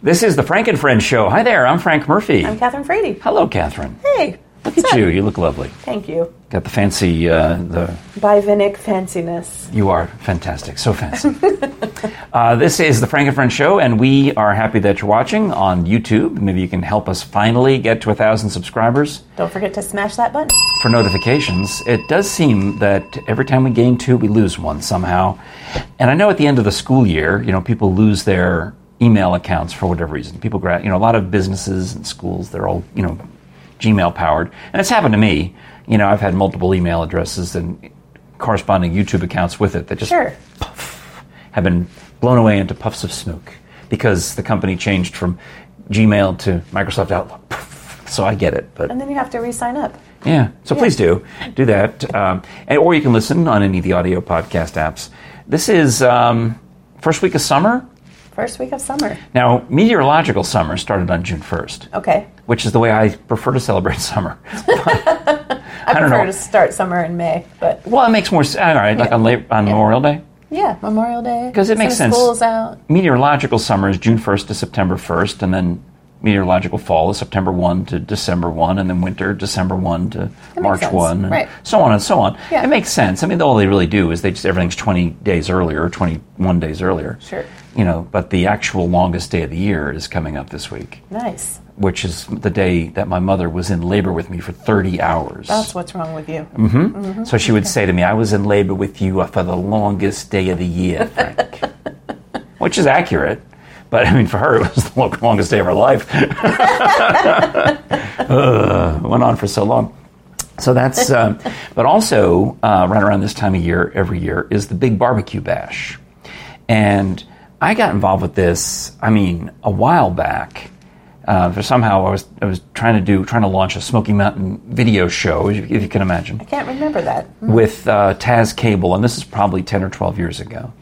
This is the Frank and Friends show. Hi there, I'm Frank Murphy. I'm Kathryn Frady. Hello, Kathryn. Hey. Look what's at up? you. You look lovely. Thank you. Got the fancy. Uh, the Bivinic fanciness. you are fantastic. So fancy. uh, this is the Frank and Friends show, and we are happy that you're watching on YouTube. Maybe you can help us finally get to a thousand subscribers Don't forget to smash that button. for notifications. It does seem that every time we gain two, we lose one somehow. And I know at the end of the school year, you know, people lose their email accounts for whatever reason. People, gra- you know, a lot of businesses and schools, they're all, you know, Gmail powered. And it's happened to me. You know, I've had multiple email addresses and corresponding YouTube accounts with it that just Sure. have been blown away into puffs of smoke because the company changed from Gmail to Microsoft Outlook. So I get it, but And then you have to re-sign up. yeah, so please do do that, um, and, or you can listen on any of the audio podcast apps. This is um, first week of summer. First week of summer. Now, meteorological summer started on June first, Okay. which is the way I prefer to celebrate summer. I, don't prefer know. to start summer in May, but well, it makes more sense. All right, like on, late, on Memorial Day. yeah, Memorial Day. Because it makes sense. School's out. Meteorological summer is June first to September first, and then meteorological fall is September one to December one, and then winter December one to March one, and Right. so on and so on. Yeah. It makes sense. I mean, all they really do is they just everything's twenty days earlier, or twenty one days earlier. Sure. You know, but the actual longest day of the year is coming up this week, Nice. which is the day that my mother was in labor with me for thirty hours. That's what's wrong with you. Mm. So she would say to me, I was in labor with you for the longest day of the year, Frank. Which is accurate. But I mean, for her, it was the longest day of her life. uh, it went on for so long. So that's, um, but also, uh, right around this time of year, every year, is the big barbecue bash. And I got involved with this, I mean, a while back. Uh, for somehow I was I was trying to do trying to launch a Smoky Mountain video show, if you, if you can imagine I can't remember that. with uh, Taz Cable, and this is probably 10 or 12 years ago.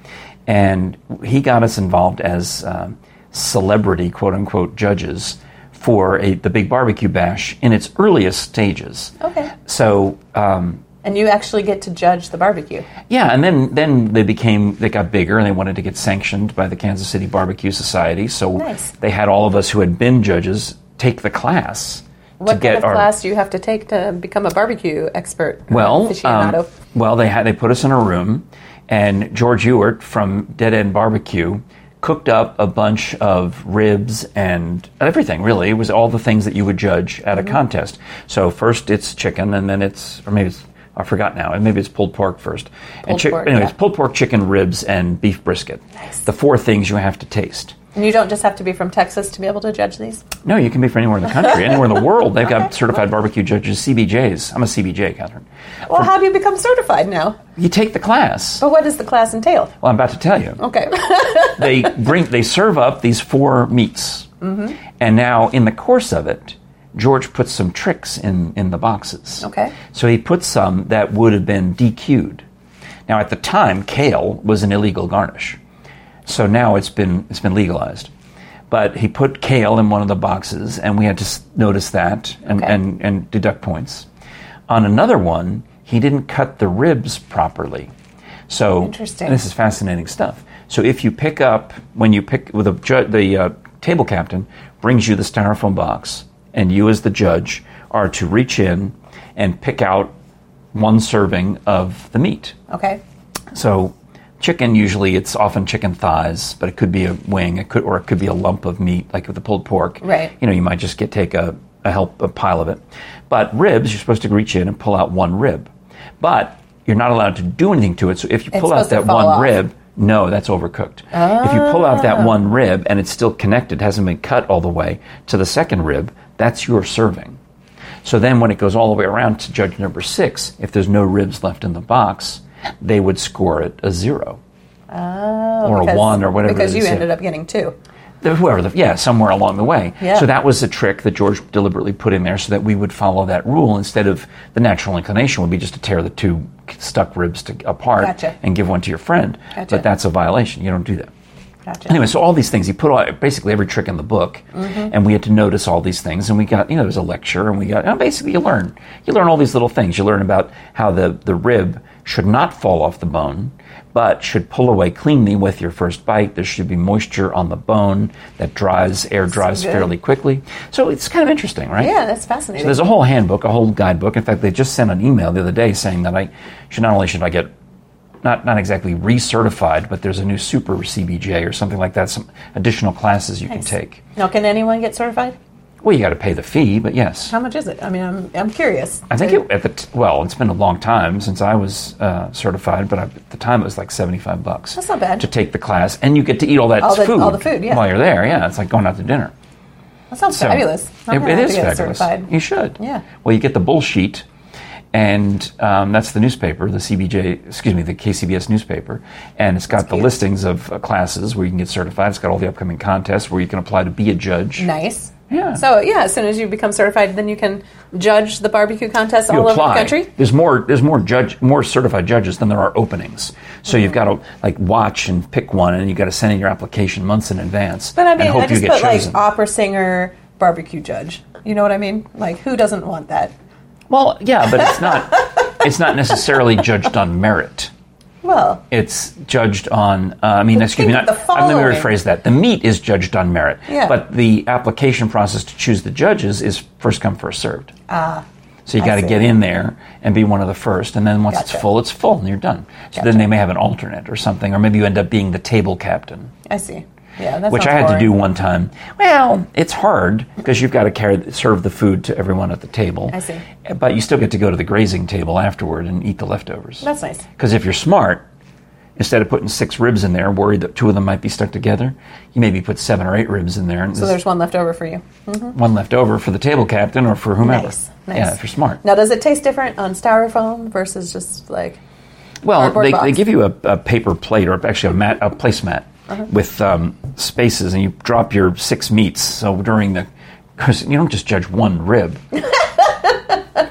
And he got us involved as um, celebrity, quote unquote, judges for a, the Big Barbecue Bash in its earliest stages. Okay. So, um, And you actually get to judge the barbecue. yeah, and then, then they became, they got bigger and they wanted to get sanctioned by the Kansas City Barbeque Society. So Nice. they had all of us who had been judges take the class What to get kind of our. class do you have to take to become a barbecue expert? Well, um, well, they had they put us in a room, and George Ewart from Dead End Barbecue cooked up a bunch of ribs and everything. Really, it was all the things that you would judge at a Mm-hmm. contest. So first it's chicken, and then it's or maybe it's I forgot now, and maybe it's pulled pork first. and Pulled pork, anyways, yeah. pulled pork, chicken, ribs, and beef brisket. Nice. The four things you have to taste. And you don't just have to be from Texas to be able to judge these. No, you can be from anywhere in the country, anywhere in the world. They've got certified barbecue judges, CBJs. I'm a CBJ, Kathryn. Well, how do you become certified now? You take the class. But what does the class entail? Well, I'm about to tell you. Okay. they bring they serve up these four meats, mm-hmm. and now in the course of it, George puts some tricks in in the boxes. Okay. So he put some that would have been DQ'd. Now at the time, kale was an illegal garnish, so now it's been it's been legalized. But he put kale in one of the boxes, and we had to notice that and, Okay. and, and deduct points. On another one, he didn't cut the ribs properly. So Interesting. and this is fascinating stuff. So if you pick up when you pick with a ju- the uh, table captain brings you the styrofoam box, and you as the judge are to reach in and pick out one serving of the meat. okay. So chicken usually it's often chicken thighs, but it could be a wing, it could or it could be a lump of meat like with the pulled pork. Right. You know, you might just get take a, a help a pile of it. But ribs, you're supposed to reach in and pull out one rib. But you're not allowed to do anything to it. So if you pull out that one off. rib, no, that's overcooked. If you pull out that one rib and it's still connected, hasn't been cut all the way to the second rib, that's your serving. So then when it goes all the way around to judge number six, if there's no ribs left in the box, they would score it a zero. or a one or whatever Because you ended up getting two. The- whoever, the, yeah, somewhere along the way. Yeah. So that was a trick that George deliberately put in there so that we would follow that rule instead of the natural inclination would be just to tear the two stuck ribs to, apart Gotcha. and give one to your friend. Gotcha. But that's a violation. You don't do that. Gotcha. Anyway, so all these things, he put all, basically every trick in the book, Mm-hmm. and we had to notice all these things. And we got, you know, there was a lecture, and we got, and basically, you learn, you learn all these little things. You learn about how the the rib should not fall off the bone, but should pull away cleanly with your first bite. There should be moisture on the bone that dries, air dries good. fairly quickly. So it's kind of interesting, right? Yeah, that's So fascinating. there's a whole handbook, a whole guidebook. In fact, they just sent an email the other day saying that I should not only should I get not not exactly recertified, but there's a new super CBJ or something like that, some additional classes you Nice. can take. now, can anyone get certified? Well, you got to pay the fee, but yes. How much is it? I mean, I'm, I'm curious. I think it, at the t- well, it's been a long time since I was uh, certified, but I, at the time it was like seventy-five bucks. That's not bad. to take the class, and you get to eat all that All the- food, all the food, yeah. while you're there. Yeah, it's like going out to dinner. that sounds So, fabulous. I'm it- it is fabulous. certified. You should. Yeah. Well, you get the bullsheet, and um, that's the newspaper, the CBJ, excuse me, the KCBS newspaper, and it's got the cute. listings of uh, classes where you can get certified. It's got all the upcoming contests where you can apply to be a judge. Nice. Yeah. So yeah, as soon as you become certified, then you can judge the barbecue contests you all apply. over the country. There's more. There's more judge, more certified judges than there are openings. So you've got to like watch and pick one, and you have got to send in your application months in advance. But I mean, I just put chosen. like opera singer, barbecue judge. You know what I mean? Like, who doesn't want that? well, yeah, but it's not. it's not necessarily judged on merit. Well, It's judged on. Uh, I mean, excuse me. Not, the uh, let me rephrase that. The meat is judged on merit, Yeah. but the application process to choose the judges is first come, first served. ah, So you got to get in there and be one of the first, and then once Gotcha. it's full, it's full, and you're done. So Gotcha. then they may have an alternate or something, or maybe you end up being the table captain. I see. Yeah, which I had to do one time. Well, it's hard because you've got to carry serve the food to everyone at the table. I see. But you still get to go to the grazing table afterward and eat the leftovers. That's nice. Because if you're smart, instead of putting six ribs in there, worried that two of them might be stuck together, you maybe put seven or eight ribs in there, and So there's one left over for you. Mm-hmm. one left over for the table captain or for whomever. Nice, nice. Yeah, if you're smart. Now, does it taste different on styrofoam versus just like? Well, they, box. they give you a, a paper plate or actually a mat, a placemat Uh-huh. with um, spaces, and you drop your six meats. So during the, because you don't just judge one rib.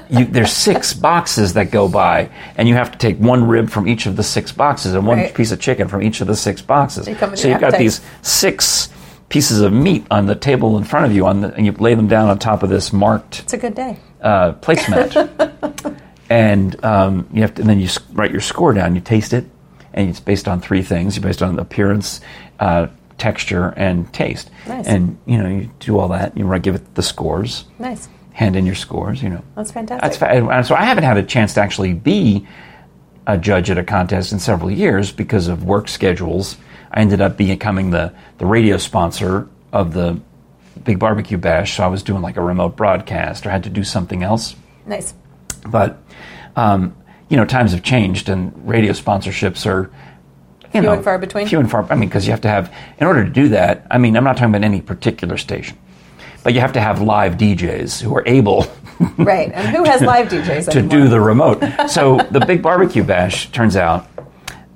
you, there's six boxes that go by, and you have to take one rib from each of the six boxes and one Right. piece of chicken from each of the six boxes. you so you've got these six pieces of meat on the table in front of you, on the, and you lay them down on top of this marked It's a good day. uh, placemat, and um, you have to, and then you write your score down. You taste it, and it's based on three things. You're based on appearance, uh, texture, and taste. Nice. And you know you do all that. You give it the scores. Nice. Hand in your scores. You know. That's fantastic. That's fa- and so I haven't had a chance to actually be a judge at a contest in several years because of work schedules. I ended up becoming the, the radio sponsor of the Big Barbecue Bash, so I was doing like a remote broadcast or had to do something else. nice. But um, you know, times have changed, and radio sponsorships are you Few know, and far between? Few and far. I mean, because you have to have in order to do that. I mean, I'm not talking about any particular station, but you have to have live DJs who are able Right. And who has live DJs to anymore? do the remote. So the Big Barbecue Bash turns out,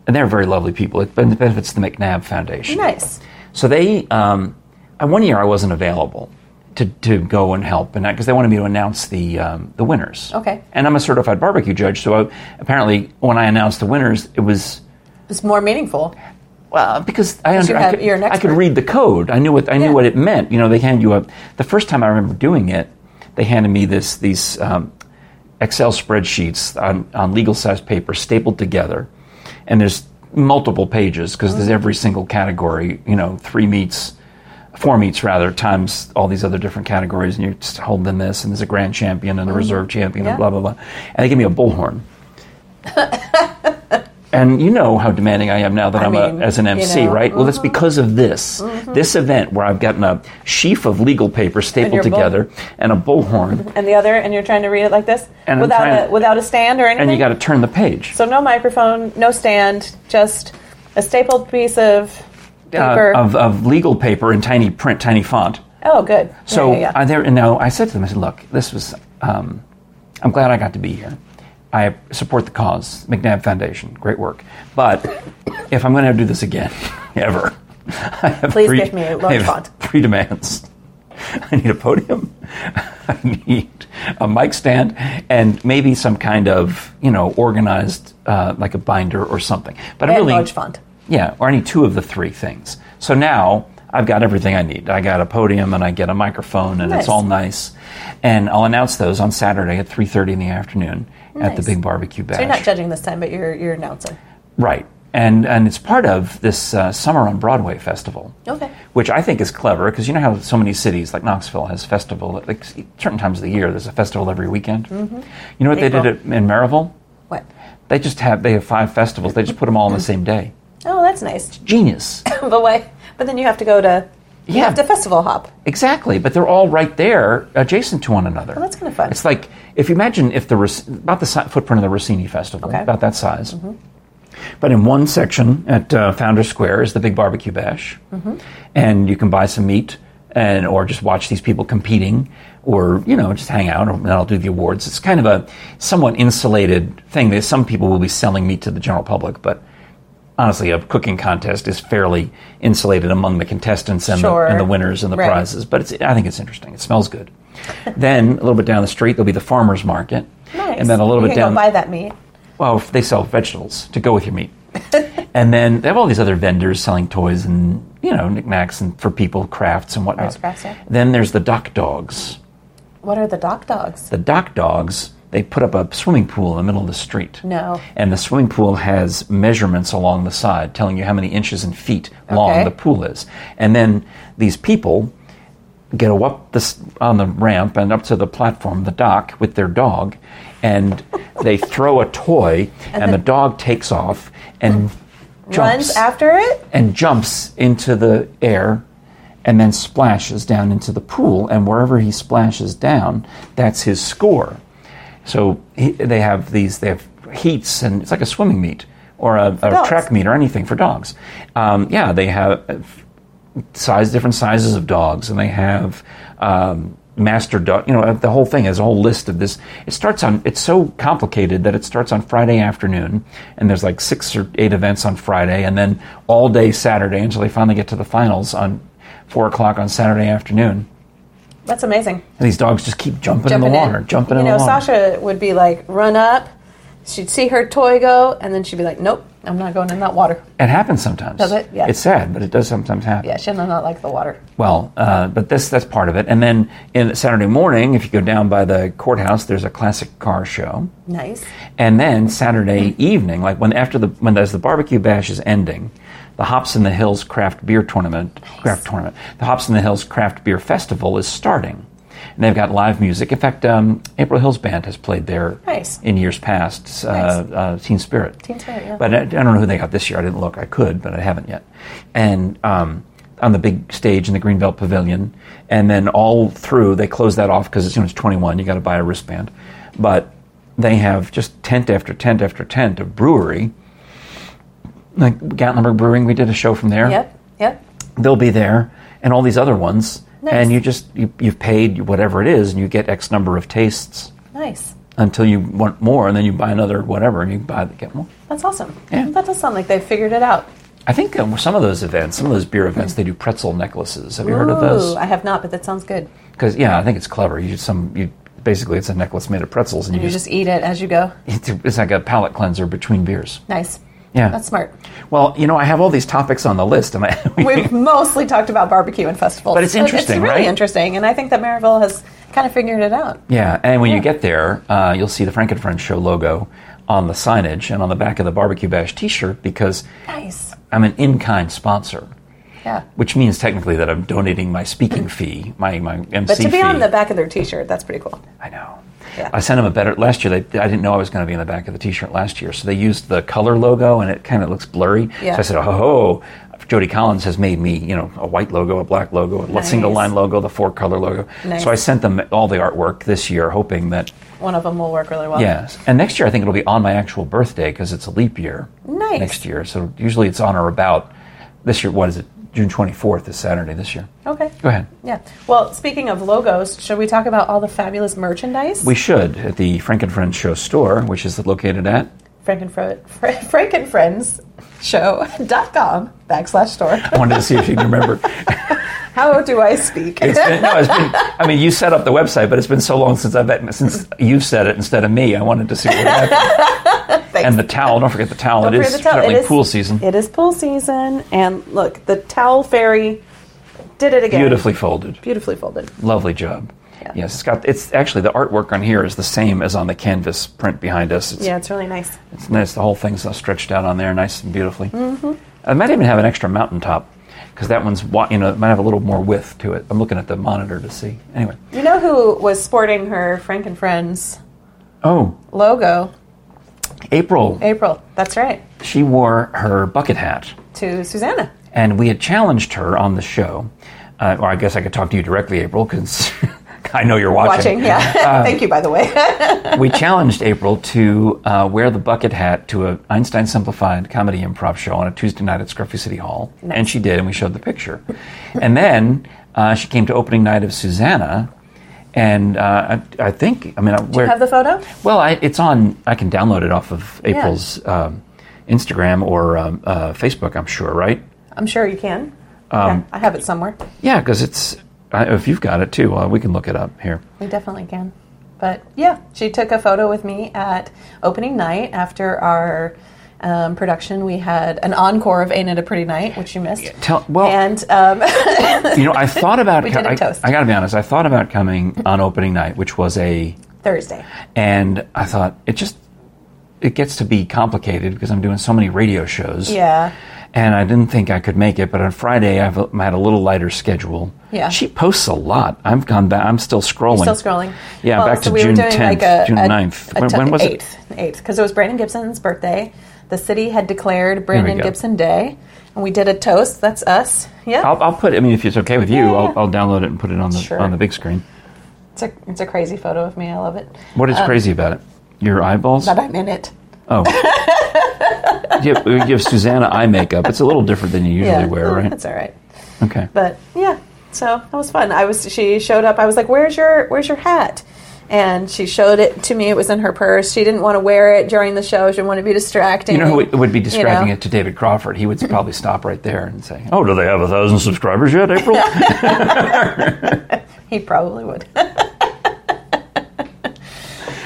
and they're very lovely people. It benefits the McNabb Foundation. Nice. So they, um, one year I wasn't available to, to go and help, and because they wanted me to announce the um, the winners. Okay. And I'm a certified barbecue judge, so I, apparently when I announced the winners, it was It's more meaningful. well because I, under, I, could, I could read the code. I knew what I knew what it meant. You know, they hand you a. The first time I remember doing it, they handed me this these um, Excel spreadsheets on, on legal size paper stapled together, and there's multiple pages because there's every single category. You know, three meats. Four meats rather times all these other different categories, and you just hold them this, and there's a grand champion and a reserve champion, Yeah. and blah blah blah. And they give me a bullhorn. and you know how demanding I am now that I I'm mean, as an you MC, know, Mm-hmm. right? Well, it's because of this. This event where I've gotten a sheaf of legal paper stapled bull- together and a bullhorn, And the other, and you're trying to read it like this And without trying- a without a stand or anything. and you got to turn the page. so no microphone, no stand, just a stapled piece of uh, of, of legal paper in tiny print, tiny font. oh, good. So yeah, yeah, yeah. I there and now I said to them, I said, look, this was. Um, I'm glad I got to be here. I support the cause, McNabb Foundation, great work. But if I'm going to do this again, ever, I have Please three, give me a large font. Three demands. I need a podium. I need a mic stand, and maybe some kind of you know organized uh, like a binder or something. But I really large font. Yeah, or need two of the three things. So now I've got everything I need. I got a podium and I get a microphone and Nice. it's all nice. And I'll announce those on Saturday at 3:30 in the afternoon at the Big Barbecue Bash. So you're not judging this time, but you're you're announcing. Right. And and it's part of this uh, Summer on Broadway festival. Okay. Which I think is clever because you know how so many cities like Knoxville has festival at like certain times of the year. There's a festival every weekend. You know what they did at, in Maryville? What? They just have they have five festivals. They just put them all on the same day. Oh, that's nice. Genius. but why? But then you have to go to. You Yeah. have to festival hop. Exactly, but they're all right there, adjacent to one another. Well, that's kinda fun. It's like if you imagine if the about the si- footprint of the Rossini Festival, Okay. about that size. But in one section at uh, Founders Square is the big barbecue bash, and you can buy some meat and or just watch these people competing, or you know just hang out, and I'll do the awards. It's kind of a somewhat insulated thing. There's some people will be selling meat to the general public, but honestly, a cooking contest is fairly insulated among the contestants and, Sure. the, and the winners and the Right. prizes. But it's, I think it's interesting. It smells good. then a little bit down the street, there'll be the farmers market, Nice. and then a little you bit can down. Go buy that meat. Well, they sell vegetables to go with your meat. and then they have all these other vendors selling toys and you know knickknacks and for people crafts and whatnot. Crafts, yeah. Then there's the dock dogs. What are the dock dogs? The dock dogs they put up a swimming pool in the middle of the street. No. And the swimming pool has measurements along the side telling you how many inches and feet long Okay. the pool is. And then these people go up this on the ramp and up to the platform, the dock, with their dog, and they throw a toy, and, the then- dog takes off and jumps Runs after it. and jumps into the air and then splashes down into the pool and wherever he splashes down that's his score so he, they have these they have heats and it's like a swimming meet or a, a track meet or anything for dogs. Um, yeah they have uh, size different sizes of dogs and they have um, master dog you know the whole thing has a whole list of this. It starts on it's so complicated that it starts on friday afternoon and there's like six or eight events on friday and then all day saturday until they finally get to the finals on four o'clock on saturday afternoon That's amazing. and these dogs just keep jumping, Jumping in the water jumping you in know, the water You know, Sasha would be like, run up. She'd see her toy go, and then she'd be like, nope, I'm not going in that water. it happens sometimes Does it? Yeah. it's sad but it does sometimes happen Yeah, she does not like the water. Well, uh, but this that's part of it. And then in Saturday morning, if you go down by the courthouse, there's a classic car show. Nice. And then Saturday evening, like when after the when as the barbecue bash is ending, the Hops in the Hills craft beer tournament, craft tournament, the Hops in the Hills craft beer festival is starting. And they've got live music. In fact, um, April Hills Band has played there Nice. in years past. Uh, Nice. uh, Teen Spirit. Teen Spirit, yeah. But I, I don't know who they got this year. I didn't look. I could, but I haven't yet. And um, on the big stage in the Greenbelt Pavilion, and then all through they close that off because as soon as 21, you got to buy a wristband. But they have just tent after tent after tent of brewery. Like Gatlinburg Brewing, we did a show from there. Yep, yep. They'll be there, and all these other ones. Nice. And you just you, you've paid whatever it is, and you get X number of tastes Nice. until you want more, and then you buy another whatever, and you buy get more. That's awesome. Yeah. That does sound like they've figured it out. I think um, some of those events, some of those beer events, they do pretzel necklaces. Have you heard of those? I have not, but that sounds good. Because yeah, I think it's clever. You just some you basically it's a necklace made of pretzels, and you, You just, just eat it as you go. it's, it's like a palate cleanser between beers. Nice. Yeah, That's smart. Well, you know, I have all these topics on the list, and I, We've mostly talked about barbecue and festivals. But it's interesting, It's really right? interesting, and I think that Maryville has kind of figured it out. yeah. And when Yeah. you get there, uh, you'll see the Frank and Friends Show logo on the signage and on the back of the Barbecue Bash T-shirt because Nice. I'm an in-kind sponsor. Yeah. Which means technically that I'm donating my speaking fee, my, my MC fee. But to be fee. on the back of their T-shirt, that's pretty cool. I know. Yeah. I sent them a better last year. They, I didn't know I was going to be in the back of the T-shirt last year, so they used the color logo, and it kind of looks blurry. Yeah. So I said, "Oh, ho, Jody Collins has made me, you know, a white logo, a black logo, a Nice. single line logo, the four color logo." Nice. So I sent them all the artwork this year, hoping that One of them will work really well. yes. And next year, I think it'll be on my actual birthday because it's a leap year. Nice. Next year, so usually it's on or about. This year, what is it? June twenty fourth is Saturday this year. Okay. Go ahead. Yeah. Well, speaking of logos, should we talk about all the fabulous merchandise? We should at the Frank and Friends Show store, which is located at Frank and, Fro- Fra- Frank and Friends show.com backslash store. I wanted to see if you can remember. How do I speak? It's been, no, it's been. I mean, you set up the website, but it's been so long since I've since you said it instead of me. I wanted to see what happened. Thanks. and the towel. Don't forget the towel. Don't it the towel. certainly It is- pool season. It is pool season, and look, the towel fairy Did it again. Beautifully folded. Beautifully folded. Lovely job. Yeah. Yes, it's got. It's actually the artwork on here is the same as on the canvas print behind us. It's, Yeah, it's really nice. it's nice. The whole thing's stretched out on there, nice and beautifully. Mm-hmm. I might even have an extra mountaintop because that one's you know it might have a little more width to it. I'm looking at the monitor to see. Anyway. You know who was sporting her Frank and Friends Oh, logo? April. April. That's right. She wore her bucket hat. To Susannah. and we had challenged her on the show. Uh, or I guess I could talk to you directly, April, because I know you're watching. Watching, yeah. Thank you, by the way. we challenged April to uh, wear the bucket hat to a Einstein Simplified comedy improv show on a Tuesday night at Scruffy City Hall, and she did, and we showed the picture. and then uh, she came to opening night of Susannah, and uh, I, I think I mean, I, where, Have the photo? well, I, it's on. I can download it off of April's um, Instagram or um, uh, Facebook. I'm sure, right? I'm sure you can. Um, yeah, I have it somewhere. Yeah, because it's. I, if you've got it too, uh, we can look it up here. We definitely can. But yeah, she took a photo with me at opening night after our um, production. We had an encore of Ain't It a Pretty Night, which you missed. Tell well, And um, you know, I thought about. We did a I, toast. I got to be honest. I thought about coming on opening night, which was a, Thursday. and I thought it just it gets to be complicated because I'm doing so many radio shows. Yeah. And I didn't think I could make it, but on Friday I've had a little lighter schedule. Yeah. She posts a lot. I've gone back. I'm still scrolling. Still scrolling. Yeah, Well, back so to we June were doing 10th, like a, June a, 9th. a When- was it? eighth, Eighth, because it was Brandon Gibson's birthday. The city had declared Brandon. Gibson Day, and we did a toast. That's us. Yeah, I'll, I'll put. I mean, if it's okay with you, Yeah, yeah. I'll, I'll download it and put it on the Sure. on the big screen. it's a it's a crazy photo of me. I love it. What is Um, crazy about it? Your eyeballs? That I'm in it. Oh. you, have, you have Susannah eye makeup. It's a little different than you usually yeah, wear, right? That's all right. Okay. But yeah, so that was fun. I was she showed up. I was like, "Where's your Where's your hat?" And she showed it to me. It was in her purse. She didn't want to wear it during the show. She didn't want to be distracting. You know who would- would be you describing know? it to David Crawford? He would probably stop right there and say, "Oh, do they have a thousand subscribers yet, April?" He probably would.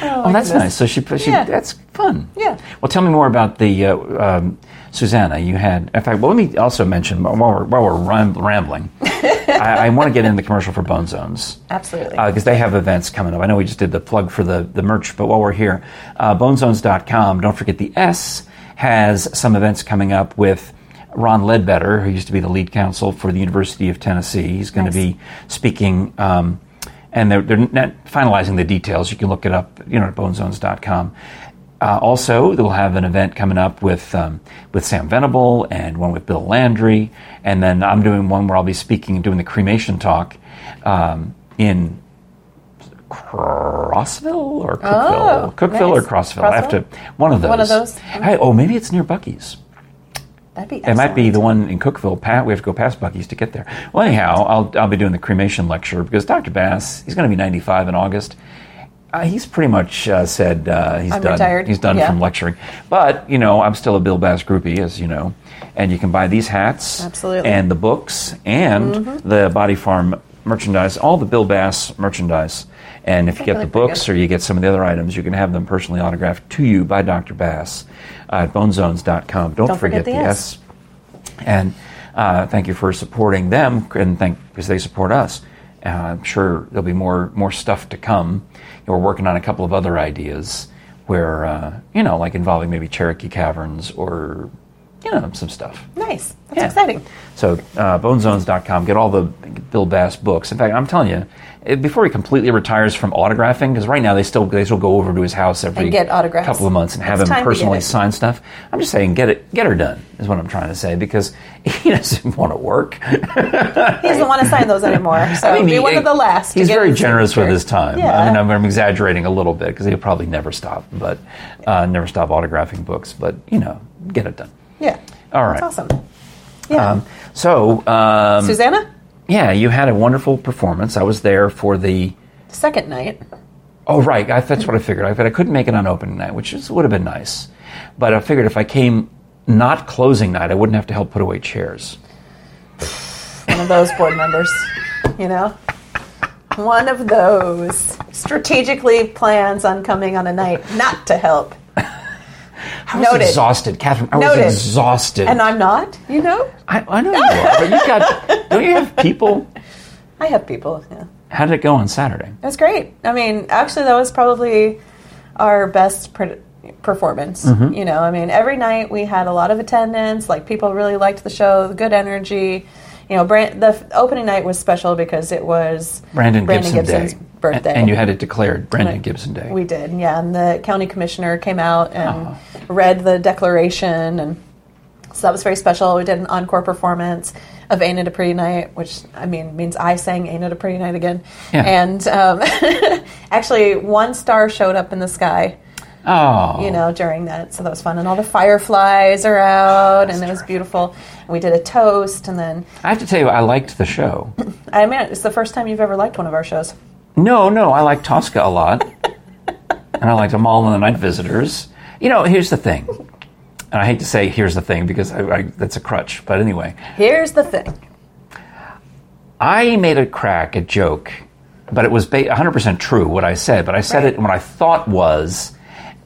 oh, that's nice. So she, she Yeah. that's fun. Yeah. Well, tell me more about the uh, um, Susannah. You had, in fact, well, let me also mention while we're, while we're rambling, I, I want to get in the commercial for BoneZones. Absolutely. because they have events coming up. I know we just did the plug for the, the merch, but while we're here, uh, bonezones.com, don't forget the S has some events coming up with Ron Leadbetter, who used to be the lead counsel for the University of Tennessee. He's going Nice. to be speaking, um, and they're, they're not finalizing the details. You can look it up, you know, at bonezones.com. Uh, also, they'll have an event coming up with um, with Sam Venable and one with Bill Landry, and then I'm doing one where I'll be speaking, and doing the cremation talk um, in Crossville or Cookeville, Oh, Cookeville or nice. Crossville. I have to one of those. One of those? Hey, oh, maybe it's near Buc-ee's. That'd be. It might be the one in Cookeville. Pat, we have to go past Buc-ee's to get there. Well, anyhow, I'll I'll be doing the cremation lecture because Dr. Bass he's going to be 95 in August. Uh, he's pretty much uh, said uh, he's I'm done. retired. He's done Yeah. from lecturing. But you know, I'm still a Bill Bass groupie, as you know, and you can buy these hats, Absolutely. and the books, and Mm-hmm. the Body Farm merchandise, all the Bill Bass merchandise. And if you get the books or you get some of the other items, you can have them personally autographed to you by Dr. Bass at bonezones.com. Don't, Don't forget the S. And uh, thank you for supporting them, and thank because they support us. Uh, I'm sure there'll be more more stuff to come. we're working on a couple of other ideas where uh, you know, like involving maybe Cherokee Caverns or you know some stuff. Nice. That's Yeah. exciting. So uh, bonezones.com, get all the Bill Bass books. In fact, I'm telling you, before he completely retires from autographing, because right now they still they still go over to his house every couple of months and have It's him time to get personally sign stuff. I'm just saying, get it, get her done is what I'm trying to say because he doesn't want to work. He doesn't want to sign those anymore. So be he- one of the last. He's very generous with his time. Yeah. I mean, I'm, I'm exaggerating a little bit because he'll probably never stop, but uh, never stop autographing books. But you know, get it done. yeah. All right. That's awesome. Yeah. Um, so um, Susannah, yeah, you had a wonderful performance. I was there for the. second night. Oh right, I, that's what I figured. I, but I couldn't make it on opening night, which is, would have been nice. But I figured if I came not closing night, I wouldn't have to help put away chairs. One of those board members, you know? One of those strategically plans on coming on a night not to help. I was Noted. exhausted, Kathryn. I Noted. was exhausted. And I'm not, you know? I, I know you are, but you got. Don't you have people? I have people, yeah. How did it go on Saturday? It was great. I mean, actually, that was probably our best per- performance. Mm-hmm. You know, I mean, every night we had a lot of attendance. Like people really liked the show, the good energy. You know, Brand- the opening night was special because it was Brandon, Gibson Gibson's Day. Birthday, And, and you had it declared Brandon. Gibson Day. We did, yeah. And the county commissioner came out and Oh. read the declaration, and so that was very special. We did an encore performance of Ain't It a Pretty Night, which I mean means I sang Ain't It a Pretty Night again. Yeah. And um, actually, one star showed up in the sky, oh. you know, during that, so that was fun. And all the fireflies are out, and it was beautiful. And we did a toast, and then I have to tell you, I liked the show. I mean, it's the first time you've ever liked one of our shows. No, no, I like Tosca a lot. and I like the Amahl and the Night Visitors. You know, here's the thing. And I hate to say here's the thing because I, I, that's a crutch. But anyway, Here's the thing. I made a crack, a joke, but it was ba- 100% true what I said. But I said Right. it in what I thought was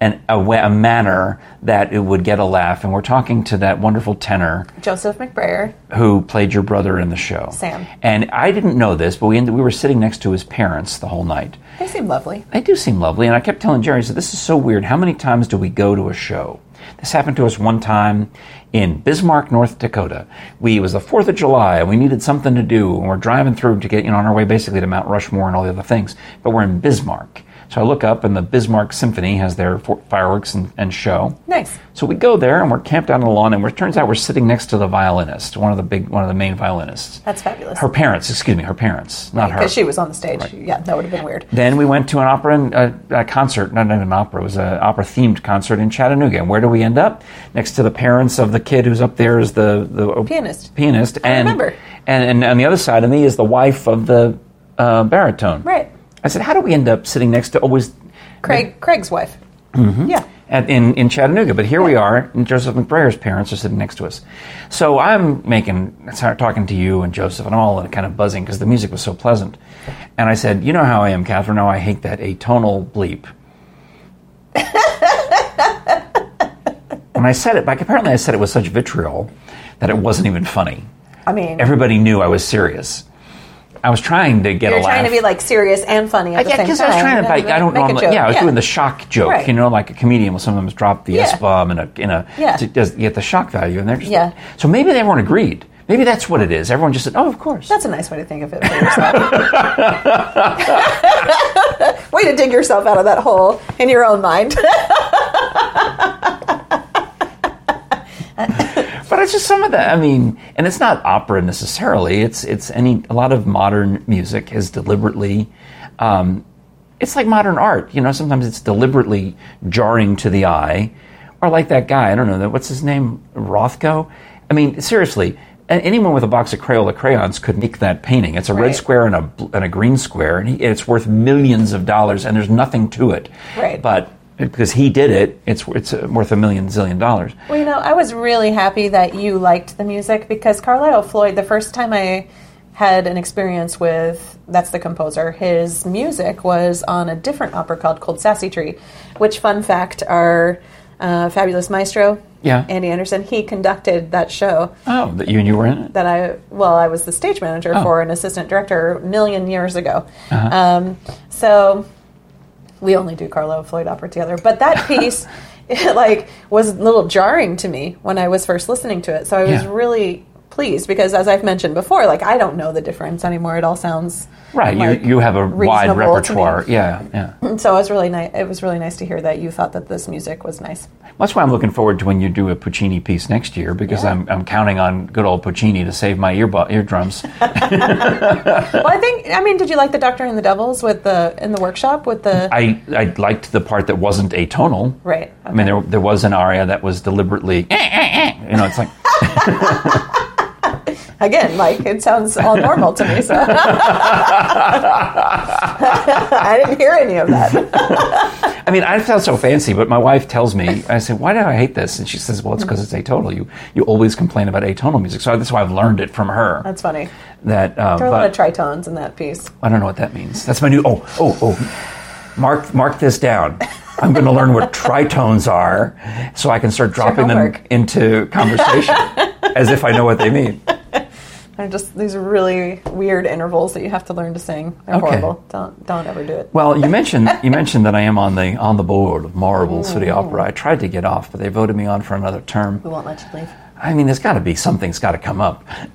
an, a, wa- a manner that it would get a laugh. And we're talking to that wonderful tenor Joseph McBrayer. who played your brother in the show. Sam. And I didn't know this, but we, ended, we were sitting next to his parents the whole night. They seem lovely. They do seem lovely, and I kept telling Jere, I said, this is so weird. How many times do we go to a show? This happened to us one time in Bismarck, North Dakota. We it was the Fourth of July, and we needed something to do, and we're driving through to get you know on our way basically to Mount Rushmore and all the other things. But we're in Bismarck, so I look up, and the Bismarck Symphony has their fireworks and, and show. Nice. So we go there, and we're camped out on the lawn, and it turns out we're sitting next to the violinist, one of the big, one of the main violinists. That's fabulous. Her parents, excuse me, her parents, not her. Because she was on the stage. Yeah, that would have been weird. Then we went to an opera and a, a concert, not even an opera, it was an opera themed concert in Chattanooga. And where do we end up? Next to the parents of the kid who's up there is the, the Pianist. pianist. I and, remember. And, and on the other side of me is the wife of the uh, baritone. Right. I said, how do we end up sitting next to always Craig, Craig's wife. Mm-hmm. Yeah. at, in, in Chattanooga? But here we are, and Joseph McBrayer's parents are sitting next to us. So I'm making, start talking to you and Joseph, and all kind of buzzing because the music was so pleasant. And I said, you know how I am, Kathryn. Now I hate that atonal bleep. when I said it, like apparently I said it with such vitriol that it wasn't even funny. I mean, Everybody knew I was serious. I was trying to get you're a laugh. trying to be like serious and funny at the yeah, same because. I was trying to, like, I don't make normally, yeah, I was doing the shock joke, Right. you know, like a comedian will sometimes drop the Yeah. S bomb in a, in a, Yeah. to get the shock value, and they're just, Yeah. so maybe everyone agreed. Maybe that's what it is. Everyone just said, oh, of course. That's a nice way to think of it for yourself. way to dig yourself out of that hole in your own mind. But it's just some of that. I mean, and it's not opera necessarily. It's it's any a lot of modern music has deliberately. Um, it's like modern art, you know. Sometimes it's deliberately jarring to the eye, or like that guy. I don't know. What's his name? Rothko. I mean, seriously. Anyone with a box of Crayola crayons could make that painting. It's a red square and a and a green square, and he, it's worth millions of dollars. And there's nothing to it. Right. But because he did it, it's it's worth a million zillion dollars. Well, you know, I was really happy that you liked the music because Carlisle Floyd, the first time I had an experience with that's the composer, his music was on a different opera called Cold Sassy Tree, which, fun fact, our uh, fabulous maestro, Yeah. Andy Anderson, he conducted that show Oh, that you and you were in it. that I, well, I was the stage manager Oh. for an assistant director a million years ago. Uh-huh. Um, so we only do Carlo Floyd opera together. But that piece, it, like, was a little jarring to me when I was first listening to it. So I was Yeah. really pleased because, as I've mentioned before, like I don't know the difference anymore. It all sounds Right, like, you you have a wide reasonable to me. repertoire. Yeah, yeah. And so it was really nice. It was really nice to hear that you thought that this music was nice. That's why I'm looking forward to when you do a Puccini piece next year because Yeah. I'm I'm counting on good old Puccini to save my earbu- eardrums. well, I think. I mean, did you like the Doctor and the Devils with the in the workshop with the I I liked the part that wasn't atonal. right? I mean, there there was an aria that was deliberately, eh, eh, eh. you know, it's like Again, like it sounds all normal to me. So I didn't hear any of that. I mean, I felt so fancy, but my wife tells me, I say, why do I hate this? And she says, well, it's because it's atonal. You you always complain about atonal music, so that's why I've learned it from her. That's funny. that um, There are a lot of tritones in that piece. I don't know what that means. That's my new. Oh oh oh. Mark mark this down. I'm going to learn what tritones are so I can start dropping them into conversation as if I know what they mean. They're just these really weird intervals that you have to learn to sing. They're Okay. horrible. Don't don't ever do it. Well, you mentioned you mentioned that I am on the on the board of Marble City Opera. I tried to get off, but they voted me on for another term. We won't let you leave. I mean, there's got to be something's got to come up.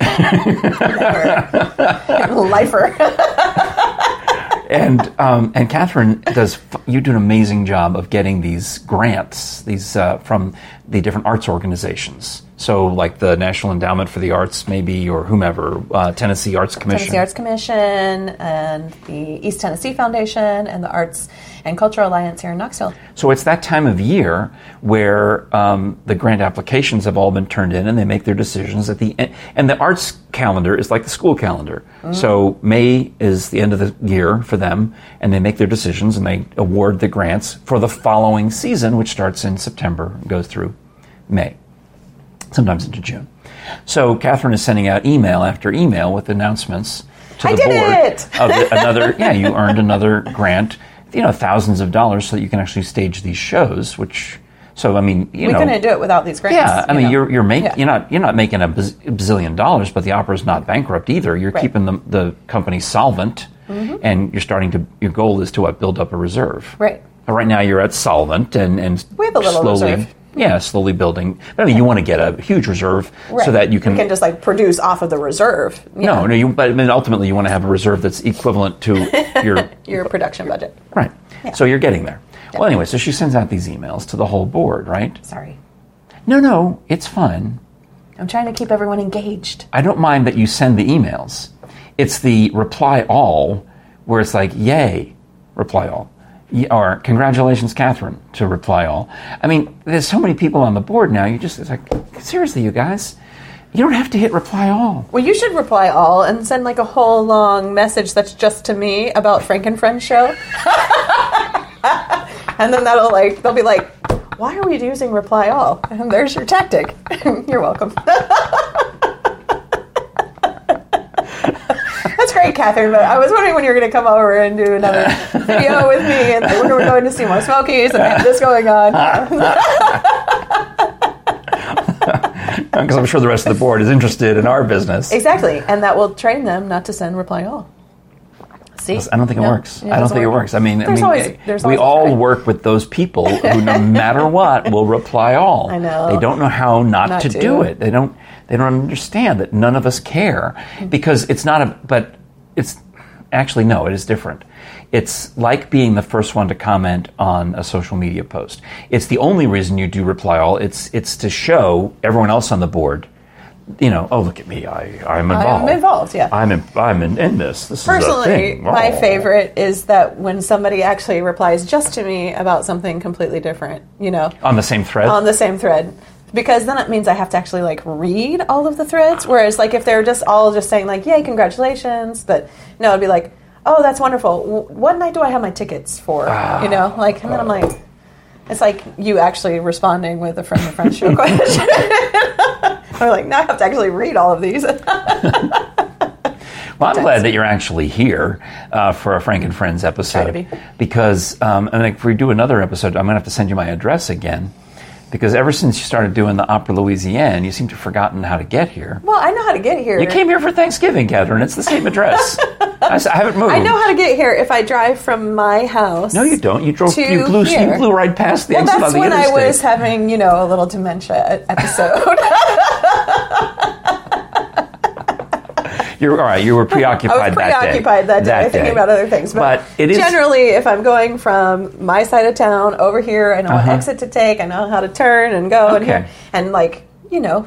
Lifer. and um, and Kathryn does. You do an amazing job of getting these grants, these uh, from the different arts organizations. So, like the National Endowment for the Arts, maybe, or whomever, uh, Tennessee Arts Commission. Tennessee Arts Commission and the East Tennessee Foundation and the Arts and Cultural Alliance here in Knoxville. So it's that time of year where um, the grant applications have all been turned in, and they make their decisions at the end. And the arts calendar is like the school calendar. So May is the end of the year for them, and they make their decisions and they award the grants for the following season, which starts in September and goes through May, sometimes into June. So Kathryn is sending out email after email with announcements to the board of the- another. Yeah, you earned another grant. You know, thousands of dollars so that you can actually stage these shows. Which, so I mean, you We know, we couldn't do it without these grants. yeah, I you mean, know. you're you're making Yeah. you're not you're not making a baz- bazillion dollars, but the opera's not bankrupt either. You're Right. Mm-hmm. keeping the the company solvent, and you're starting to. Your goal is to what build up a reserve. Right. Uh, Right now, you're at solvent, and and We have a little slowly, reserve. Yeah, slowly building. But I mean, you want to get a huge reserve so that you can. we can just like produce off of the reserve. you no, know, no, you, but I mean, ultimately, you want to have a reserve that's equivalent to your your production budget. right. So you're getting there. Well, anyway, so she sends out these emails to the whole board, right? Sorry, No, no, it's fun. I'm trying to keep everyone engaged. I don't mind that you send the emails. It's the reply all where it's like, yay, reply all. Or congratulations, Kathryn, to reply all. I mean, there's so many people on the board now. You just, it's like, seriously, you guys, you don't have to hit reply all. Well, you should reply all and send like a whole long message that's just to me about Frank and Friends show. and then that'll like they'll be like, "Why are we using reply all?" And there's your tactic. You're welcome. That's great, Kathryn. But I was wondering when you were going to come over and do another video with me, and we're going to see more Smokies, and I have this going on. Because I'm sure the rest of the board is interested in our business. exactly, and that will train them not to send reply all. See, I don't think it No, works. I don't think it works. I mean, I mean, always- there's we all try. work with those people who, no matter what, will reply all. I know. They don't know how not, Not to, to. do it. They don't. They don't understand that none of us care because it's not a. But it's actually no. It is different. It's like being the first one to comment on a social media post. It's the only reason you do reply all. It's it's to show everyone else on the board. You know, oh look at me, I I'm involved. I'm involved. Yeah. I'm in, I'm in, in this. This is Personally, thing. my Oh. favorite is that when somebody actually replies just to me about something completely different, you know, on the same thread. on the same thread. Because then it means I have to actually like read all of the threads. Whereas like if they're just all just saying like, "Yay, congratulations," but no, it'd be like, "Oh, that's wonderful. What night do I have my tickets for?" you know, like, and then I'm like, it's like you actually responding with a friend of friend show question. I'm like, now I have to actually read all of these. Well, I'm glad that you're actually here uh, for a Frank and Friends episode be. because um, and if we do another episode, I'm going to have to send you my address again because ever since you started doing the Opera Louisiane, you seem to have forgotten how to get here. well, I know how to get here. You came here for Thanksgiving, Kathryn. It's the same address. I, I haven't moved. I know how to get here if I drive from my house. No, you don't. You drove. You blew. You blew right past the Well, exit that's on the when I was having, you know, a little dementia episode. You're all right. You were preoccupied. I was preoccupied that day, thinking about other things. But, But it is generally, if I'm going from my side of town over here, I know Uh-huh. what exit to take. I know how to turn and go and here, and like you know,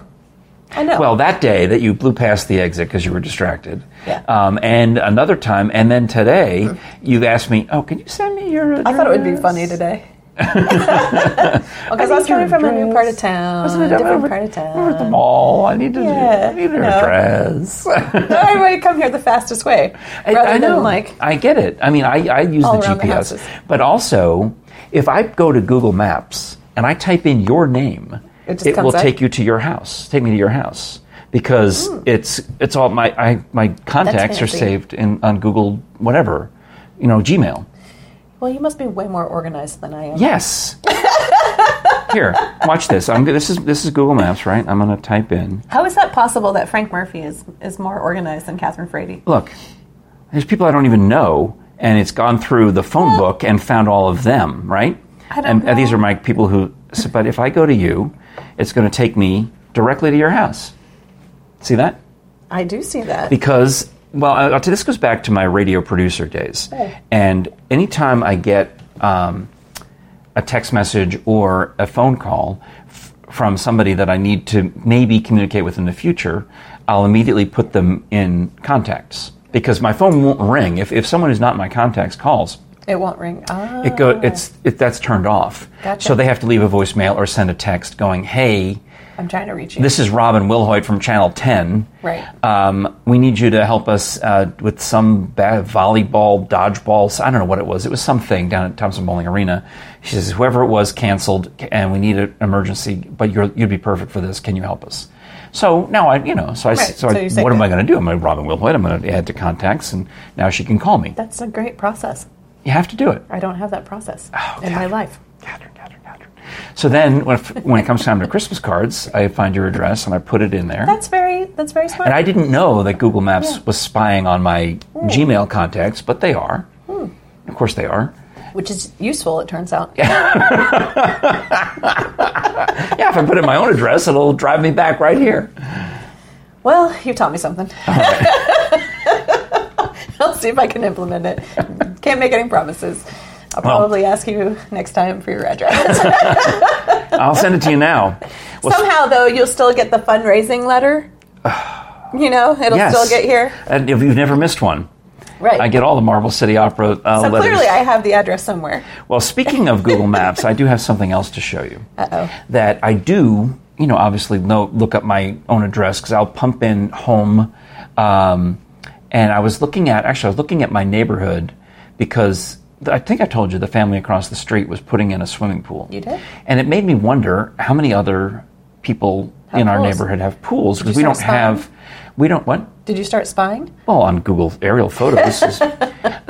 I know. Well, that day that you blew past the exit because you were distracted. Yeah. Um, and another time, and then today, you asked me, "Oh, can you send me your?" I thought it would be funny today. Because I, was coming from a new part of town, a different over, part of town. Over at the mall? I need to. Yeah, I need an no. address. No, everybody come here the fastest way, I, I know. like I get it. I mean, I, I use the around the GPS, but also if I go to Google Maps and I type in your name, It it will up? take you to your house. Take me to your house because hmm. it's it's all my I, my contacts are saved in on Google whatever, you know, Gmail. Well, you must be way more organized than I am. Yes. Here, watch this. I'm, this is this is Google Maps, right? I'm going to type in. How is that possible that Frank Murphy is, is more organized than Kathryn Frady? Look, there's people I don't even know, and it's gone through the phone book and found all of them, right? I don't and, and these are my people who. But if I go to you, it's going to take me directly to your house. See that? I do see that. because well I- this goes back to my radio producer days and anytime i get um, a text message or a phone call f- from somebody that i need to maybe communicate with in the future i'll immediately put them in contacts because my phone won't ring if, if someone who's not in my contacts calls it won't ring. Ah. it go it's it, that's turned off Gotcha. so they have to leave a voicemail or send a text going hey I'm trying to reach you. this is Robin Wilhoit from Channel 10. Right. Um, we need you to help us uh, with some ba- volleyball, dodgeball. I don't know what it was. It was something down at Thompson Boling Arena. She says, whoever it was canceled, and we need an emergency, but you're, you'd be perfect for this. Can you help us? So now I, you know, so I, Right. so, So I, you what am. I going to do? I'm going to Robin Wilhoit. I'm going to add to contacts, and now she can call me. That's a great process. You have to do it. I don't have that process Oh, in my life. Kathryn, Kathryn. So then, when, when it comes time to Christmas cards, I find your address and I put it in there. That's very that's very smart. And I didn't know that Google Maps Yeah. was spying on my hmm. Gmail contacts, but they are. Hmm. Of course, they are. which is useful, it turns out. Yeah, if I put in my own address, it'll drive me back right here. Well, you taught me something. I'll see if I can implement it. Can't make any promises. I'll Well- probably ask you next time for your address. I'll send it to you now. Well, Somehow, though, you'll still get the fundraising letter. You know, it'll yes. still get here. And if you've never missed one, Right. I get all the Marble City Opera uh, so letters. clearly, I have the address somewhere. Well, speaking of Google Maps, I do have something else to show you. Uh-oh. That I do, you know, obviously look up my own address because I'll pump in home. Um, and I was looking at, actually, I was looking at my neighborhood because I think I told you the family across the street was putting in a swimming pool. You did? And it made me wonder how many other people Have in our neighborhood have pools because we don't spying? have, we don't, what? Did you start spying? Well, on Google aerial photos. is-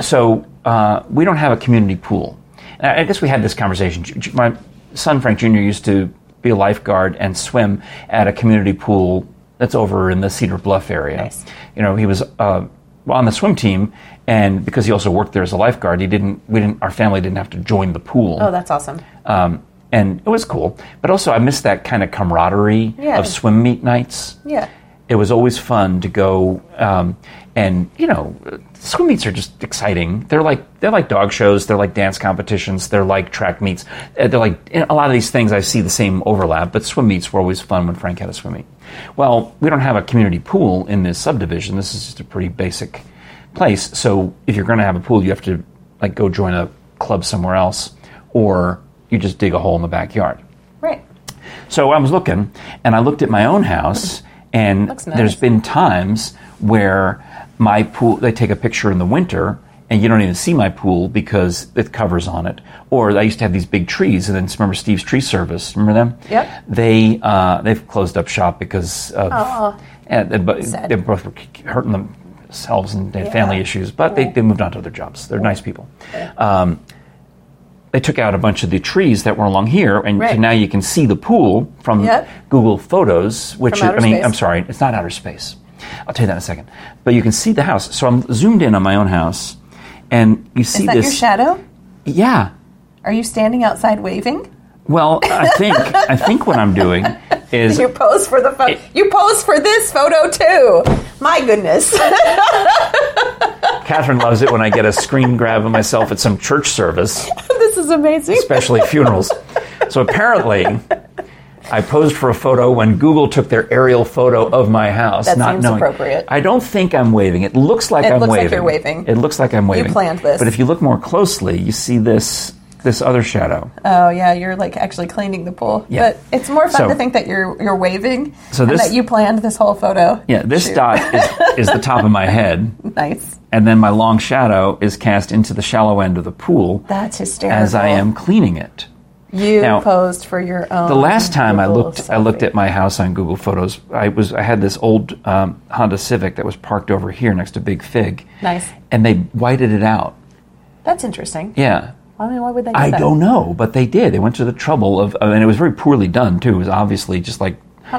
so uh, we don't have a community pool. And I guess we had this conversation. My son Frank Jr. used to be a lifeguard and swim at a community pool that's over in the Cedar Bluff area. Nice. You know, he was uh, on the swim team, and because he also worked there as a lifeguard, he didn't. We didn't. Our family didn't have to join the pool. Oh, that's awesome. Um, and it was cool. But also, I missed that kind of camaraderie Yeah. of swim meet nights Yeah. It was always fun to go um, and you know swim meets are just exciting. They're like they're like dog shows. They're like dance competitions. They're like track meets. Uh, they're like in a lot of these things i see the same overlap but swim meets were always fun when frank had a swim meet. Well we don't have a community pool in this subdivision. This is just a pretty basic place. So if you're going to have a pool you have to like go join a club somewhere else or you just dig a hole in the backyard. Right. so I was looking, and I looked at my own house, and nice. there's been times where my pool, they take a picture in the winter, and you don't even see my pool because it covers on it. Or I used to have these big trees, and then remember Steve's Tree Service? Remember them? Yep. They uh, they've closed up shop because of, Aw. and they, but they both were hurting themselves and they had Yeah. family issues, but they, they moved on to other jobs. They're nice people. Um, they took out a bunch of the trees that were along here, and Right. now you can see the pool from Yep. Google Photos, which is, I mean, space. I'm sorry, it's not outer space. I'll tell you that in a second. But you can see the house. So I'm zoomed in on my own house, and you see Is that this. your shadow? Yeah. Are you standing outside waving? Well, I think I think what I'm doing is You pose for the photo. It- You pose for this photo too. My goodness. Kathryn loves it when I get a screen grab of myself at some church service. this is amazing. especially funerals. So apparently, I posed for a photo when Google took their aerial photo of my house. That not seems knowing. appropriate. I don't think I'm waving. It looks like It I'm looks like waving. you're waving. It looks like I'm waving. You planned this. But if you look more closely, you see this this other shadow. Oh yeah, you're like actually cleaning the pool. Yeah. But it's more fun So- to think that you're you're waving So and this- that you planned this whole photo. Yeah, this shoot. dot is, is the top of my head, Nice. and then my long shadow is cast into the shallow end of the pool That's hysterical. as I am cleaning it. You Now, posed for your own. The last time I Google looked, I looked at my house on Google Photos. I was, I had this old um, Honda Civic that was parked over here next to Big Fig. Nice. And they whited it out. That's interesting. Yeah, I mean, why would they? Do I that? don't know, but they did. They went to the trouble of, and it was very poorly done too. It was obviously just like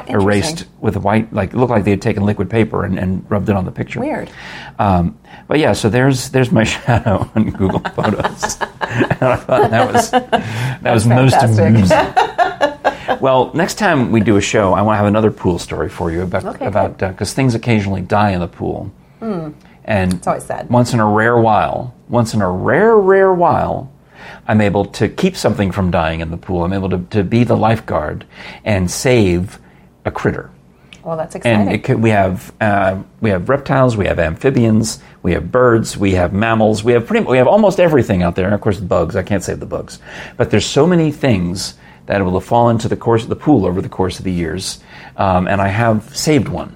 erased with a white, like it looked like they had taken liquid paper and, and rubbed it on the picture. Weird. Um, but yeah, so there's there's my shadow on Google Photos, and I thought that was that was most amusing. well, next time we do a show, I want to have another pool story for you about Okay, about because things occasionally die in the pool, and it's always sad. Once in a rare while, once in a rare rare while. I'm able to keep something from dying in the pool. I'm able to, to be the lifeguard and save a critter Well, that's exciting. and could, we have uh, we have reptiles, we have amphibians, we have birds, we have mammals, we have pretty we have almost everything out there. And of course, bugs. I can't save the bugs, but there's so many things that will fall into the course of the pool over the course of the years, um, and I have saved one,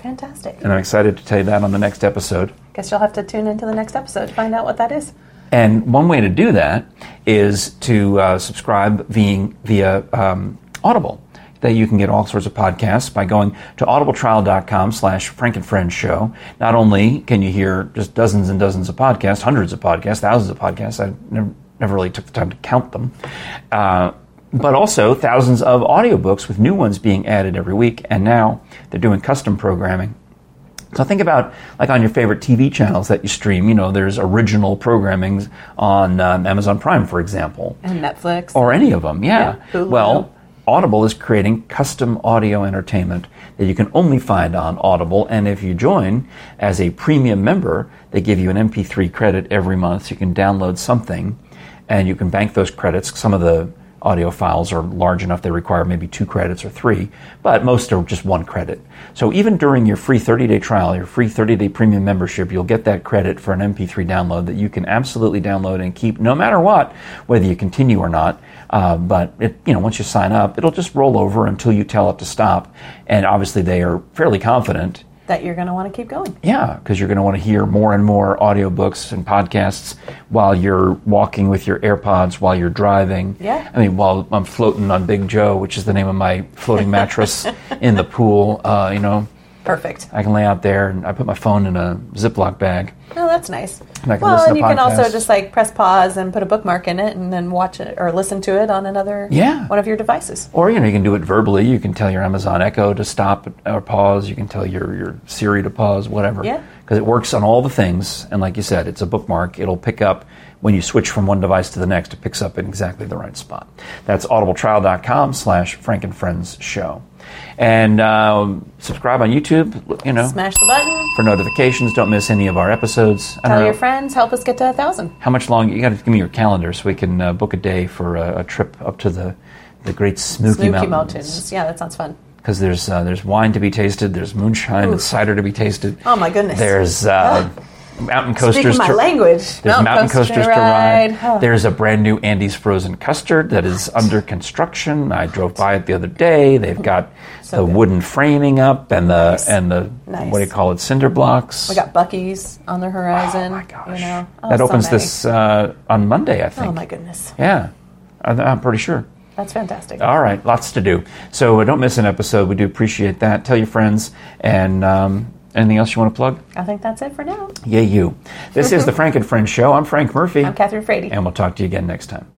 Fantastic. and I'm excited to tell you that on the next episode. Guess you'll have to tune into the next episode to find out what that is. And one way to do that is to uh, subscribe via, via um, Audible. That you can get all sorts of podcasts by going to audibletrial.com slash Frank show. Not only can you hear just dozens and dozens of podcasts, hundreds of podcasts, thousands of podcasts, I never, never really took the time to count them, uh, but also thousands of audiobooks with new ones being added every week. And now they're doing custom programming. So think about like on your favorite TV channels that you stream. You know, there's original programming on um, Amazon Prime, for example, And Netflix. or any of them. Yeah. Yeah, well, Audible is creating custom audio entertainment that you can only find on Audible. And if you join as a premium member, they give you an MP3 credit every month. So you can download something, and you can bank those credits. Some of the audio files are large enough they require maybe two credits or three, but most are just one credit. So even during your free 30 day trial, your free 30 day premium membership, you'll get that credit for an MP3 download that you can absolutely download and keep no matter what, whether you continue or not. Uh, but it, you know, once you sign up, it'll just roll over until you tell it to stop. And obviously, they are fairly confident that you're going to want to keep going. yeah, because you're going to want to hear more and more audiobooks and podcasts while you're walking with your AirPods, while you're driving. Yeah. I mean, while I'm floating on Big Joe, which is the name of my floating mattress in the pool, uh, you know, Perfect. I can lay out there and I put my phone in a Ziploc bag. Oh, that's nice. And I can well, listen and to you can also just like press pause and put a bookmark in it, and then watch it or listen to it on another Yeah. one of your devices. Or, you know, you can do it verbally. You can tell your Amazon Echo to stop or pause. You can tell your, your Siri to pause, whatever. Yeah. Because it works on all the things. And like you said, it's a bookmark. It'll pick up when you switch from one device to the next. It picks up in exactly the right spot. That's audibletrial.com slash Frank and Friends show. And um, subscribe on YouTube, you know, Smash the button. for notifications. Don't miss any of our episodes. I Tell your friends. Help us get to a thousand. how much longer. You got to give me your calendar so we can uh, book a day for a, a trip up to the, the great Smoky, Smoky Mountains. Mountains. Yeah, that sounds fun. Because there's uh, there's wine to be tasted, there's moonshine and cider to be tasted. Oh my goodness. There's uh, mountain coasters. Speaking my to, language. There's mountain coasters to ride. Oh. There's a brand new Andy's frozen custard that is under construction. I drove by it the other day. They've got So the good. wooden framing up and the Nice. and the Nice. what do you call it cinder blocks. We got Buc-ee's on the horizon. oh my gosh, You know, Oh, that opens this uh, on Monday, I think. Oh my goodness, Yeah, I- I'm pretty sure. That's fantastic. All right, lots to do. So uh, don't miss an episode. We do appreciate that. Tell your friends. And um, anything else you want to plug? I think that's it for now. Yay, you. This is the Frank and Friends Show. I'm Frank Murphy. I'm Kathryn Frady. And we'll talk to you again next time.